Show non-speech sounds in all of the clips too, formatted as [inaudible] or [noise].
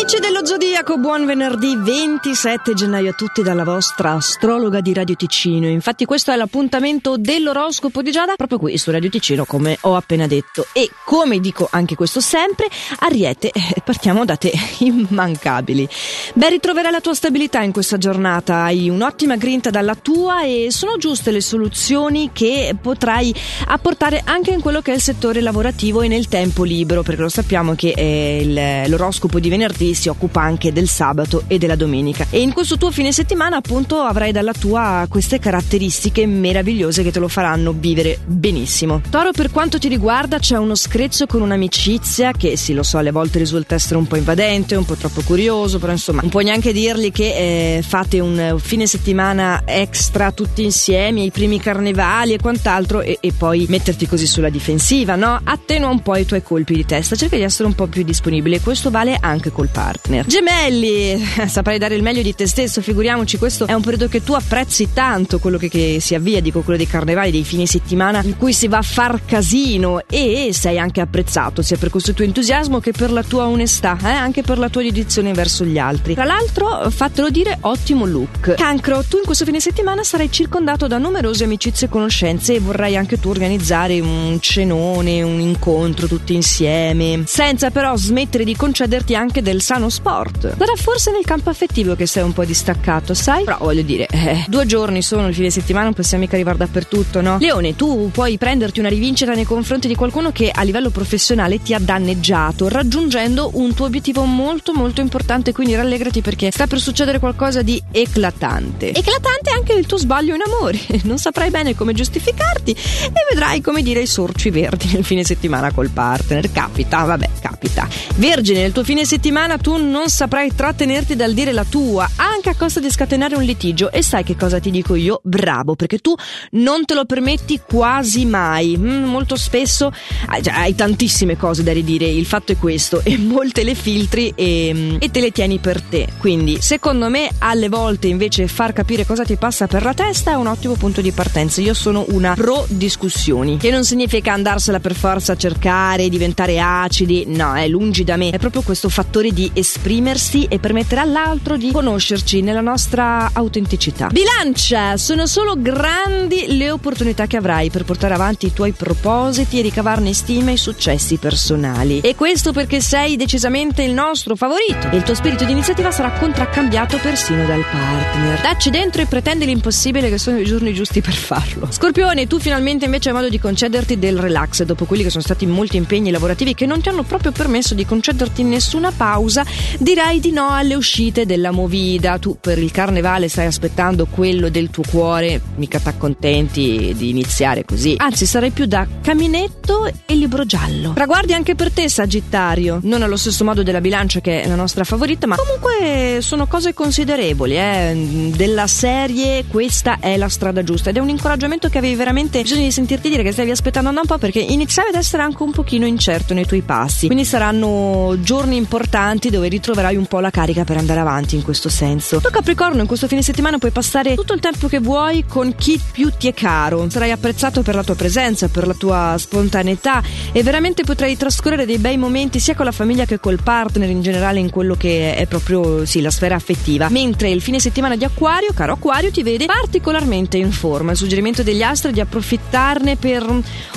Amici dello Zodiaco, buon venerdì 27 gennaio a tutti dalla vostra astrologa di Radio Ticino. Infatti questo è l'appuntamento dell'oroscopo di Giada proprio qui su Radio Ticino come ho appena detto. E come dico anche questo sempre, Ariete, eh, partiamo da te, [laughs] immancabili. Beh, ritroverai la tua stabilità in questa giornata, hai un'ottima grinta dalla tua e sono giuste le soluzioni che potrai apportare anche in quello che è il settore lavorativo e nel tempo libero, perché lo sappiamo che l'oroscopo di venerdì si occupa anche del sabato e della domenica. E in questo tuo fine settimana, appunto, avrai dalla tua queste caratteristiche meravigliose che te lo faranno vivere benissimo. Toro, per quanto ti riguarda, c'è uno screzio con un'amicizia che, sì, lo so, alle volte risulta essere un po' invadente, un po' troppo curioso, però insomma, non puoi neanche dirgli che eh, fate un fine settimana extra tutti insieme, i primi carnevali e quant'altro, e, e poi metterti così sulla difensiva, no? Attenua un po' i tuoi colpi di testa, cerca di essere un po' più disponibile. Questo vale anche col partner. Gemelli, saprai dare il meglio di te stesso, figuriamoci, questo è un periodo che tu apprezzi tanto, quello che, che si avvia, dico quello dei carnevali, dei fine settimana in cui si va a far casino e sei anche apprezzato sia per questo tuo entusiasmo che per la tua onestà, eh? anche per la tua dedizione verso gli altri. Tra l'altro, fatelo dire, ottimo look. Cancro, tu in questo fine settimana sarai circondato da numerose amicizie e conoscenze e vorrai anche tu organizzare un cenone, un incontro tutti insieme, senza però smettere di concederti anche del sano sport. Sarà forse nel campo affettivo che sei un po' distaccato, sai? Però voglio dire, eh, due giorni sono il fine settimana, non possiamo mica arrivare dappertutto, no? Leone, tu puoi prenderti una rivincita nei confronti di qualcuno che a livello professionale ti ha danneggiato, raggiungendo un tuo obiettivo molto molto importante, quindi rallegrati perché sta per succedere qualcosa di eclatante. Eclatante anche il tuo sbaglio in amore, [laughs] non saprai bene come giustificarti e vedrai come dire i sorci verdi nel fine settimana col partner. Capita, vabbè, capita. Vergine, nel tuo fine settimana tu non saprai trattenerti dal dire la tua, anche a costa di scatenare un litigio. E sai che cosa ti dico io? Bravo, perché tu non te lo permetti quasi mai. Mm, molto spesso hai, hai, tantissime cose da ridire, il fatto è questo, e molte le filtri e, e te le tieni per te. Quindi, secondo me, alle volte invece far capire cosa ti passa per la testa è un ottimo punto di partenza. Io sono una pro discussioni, che non significa andarsela per forza a cercare, diventare acidi, no, è lungi da me, è proprio questo fattore di esprimersi e permettere all'altro di conoscerci nella nostra autenticità. Bilancia, sono solo grandi le opportunità che avrai per portare avanti i tuoi propositi e ricavarne stima e successi personali. E questo perché sei decisamente il nostro favorito. E il tuo spirito di iniziativa sarà contraccambiato persino dal partner. Dacci dentro e pretendi l'impossibile che sono i giorni giusti per farlo. Scorpione, tu finalmente invece hai modo di concederti del relax dopo quelli che sono stati molti impegni lavorativi che non ti hanno proprio permesso di concederti nessuna pausa direi di no alle uscite della Movida. Tu per il carnevale stai aspettando quello del tuo cuore, mica t'accontenti di iniziare così. Anzi, sarai più da caminetto e libro giallo. Traguardi anche per te, Sagittario. Non allo stesso modo della bilancia che è la nostra favorita, ma comunque sono cose considerevoli, eh. Della serie questa è la strada giusta ed è un incoraggiamento che avevi veramente bisogno di sentirti dire che stavi aspettando da un po' perché iniziavi ad essere anche un pochino incerto nei tuoi passi. Quindi saranno giorni importanti dove ritroverai un po' la carica per andare avanti in questo senso. Tu Capricorno in questo fine settimana puoi passare tutto il tempo che vuoi con chi più ti è caro. Sarai apprezzato per la tua presenza, per la tua spontaneità e veramente potrai trascorrere dei bei momenti sia con la famiglia che col partner in generale in quello che è proprio sì, la sfera affettiva. Mentre il fine settimana di Acquario, caro Acquario, ti vede particolarmente in forma. Il suggerimento degli astri è di approfittarne per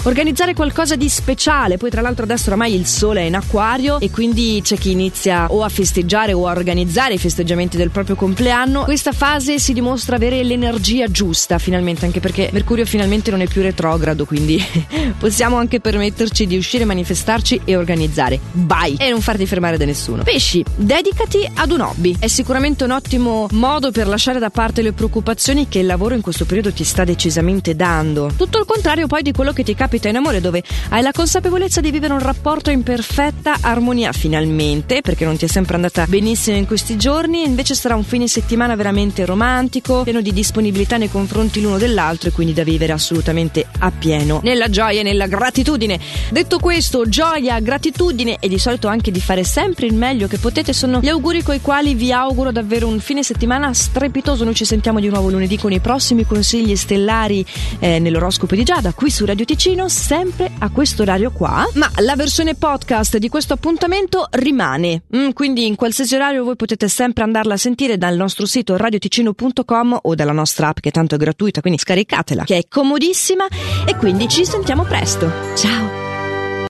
organizzare qualcosa di speciale. Poi tra l'altro adesso oramai il sole è in Acquario e quindi c'è chi inizia o a festeggiare o a organizzare i festeggiamenti del proprio compleanno. Questa fase si dimostra avere l'energia giusta finalmente, anche perché Mercurio finalmente non è più retrogrado, quindi [laughs] possiamo anche permetterci di uscire, manifestarci e organizzare. Vai! E non farti fermare da nessuno. Pesci, dedicati ad un hobby. È sicuramente un ottimo modo per lasciare da parte le preoccupazioni che il lavoro in questo periodo ti sta decisamente dando. Tutto il contrario poi di quello che ti capita in amore, dove hai la consapevolezza di vivere un rapporto in perfetta armonia finalmente, perché non ti è sempre andata benissimo in questi giorni, invece sarà un fine settimana veramente romantico, pieno di disponibilità nei confronti l'uno dell'altro e quindi da vivere assolutamente a pieno, nella gioia e nella gratitudine. Detto questo, gioia, gratitudine e di solito anche di fare sempre il meglio che potete sono gli auguri con i quali vi auguro davvero un fine settimana strepitoso. Noi ci sentiamo di nuovo lunedì con i prossimi consigli stellari eh, nell'oroscopo di Giada qui su Radio Ticino, sempre a questo orario qua. Ma la versione podcast di questo appuntamento rimane Mm, quindi in qualsiasi orario voi potete sempre andarla a sentire dal nostro sito radioticino.com o dalla nostra app che tanto è gratuita, quindi scaricatela, che è comodissima e quindi ci sentiamo presto. Ciao!